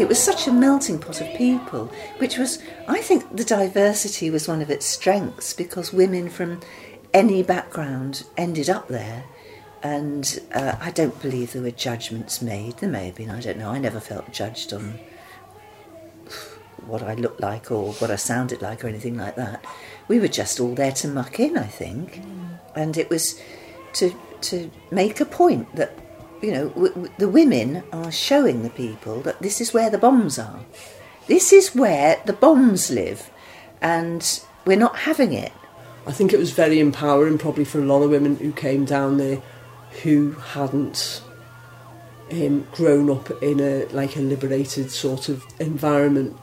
it was such a melting pot of people, which was, I think, the diversity was one of its strengths because women from any background ended up there. And uh, I don't believe there were judgments made. There may have been, I don't know. I never felt judged on what I looked like or what I sounded like or anything like that. We were just all there to muck in, I think. And it was to, to make a point that you know, w- w- the women are showing the people that this is where the bombs are. This is where the bombs live, and we're not having it. I think it was very empowering, probably for a lot of women who came down there who hadn't um, grown up in a like a liberated sort of environment.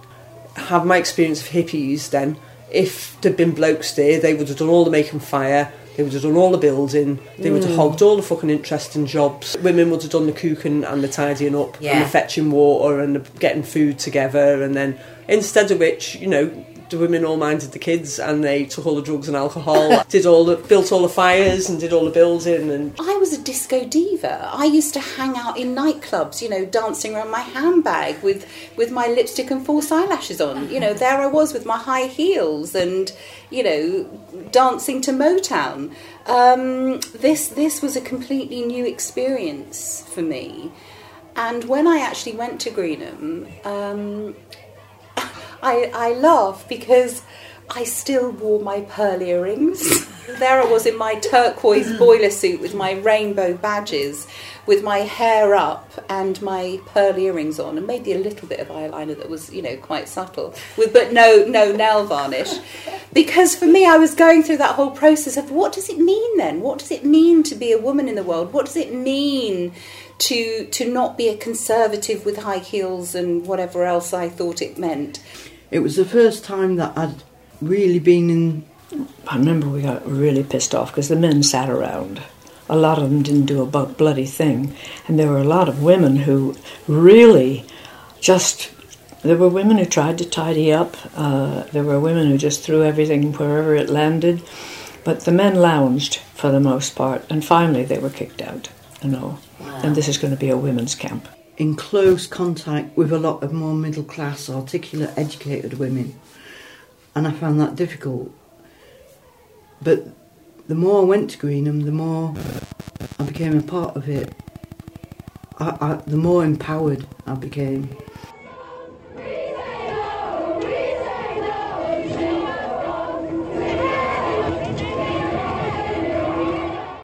Have my experience of hippies then. If there'd been blokes there, they would have done all the making fire, they would have done all the building. They would have Mm. hogged all the fucking interesting jobs. Women would have done the cooking and the tidying up and the fetching water and the getting food together. And then instead of which, you know, the women all minded the kids and they took all the drugs and alcohol, did all the built all the fires and did all the building and I was a disco diva. I used to hang out in nightclubs, you know, dancing around my handbag with, with my lipstick and false eyelashes on. You know, there I was with my high heels and, you know, dancing to Motown. Um, this this was a completely new experience for me. And when I actually went to Greenham, um, I, I laugh because I still wore my pearl earrings. there I was in my turquoise mm. boiler suit with my rainbow badges, with my hair up and my pearl earrings on, and maybe a little bit of eyeliner that was, you know, quite subtle, with but no no nail varnish. Because for me, I was going through that whole process of what does it mean then? What does it mean to be a woman in the world? What does it mean? To, to not be a conservative with high heels and whatever else I thought it meant. It was the first time that I'd really been in. I remember we got really pissed off because the men sat around. A lot of them didn't do a bloody thing. And there were a lot of women who really just. There were women who tried to tidy up. Uh, there were women who just threw everything wherever it landed. But the men lounged for the most part. And finally they were kicked out. You know. And this is going to be a women's camp. In close contact with a lot of more middle class, articulate, educated women. And I found that difficult. But the more I went to Greenham, the more I became a part of it. I, I, the more empowered I became.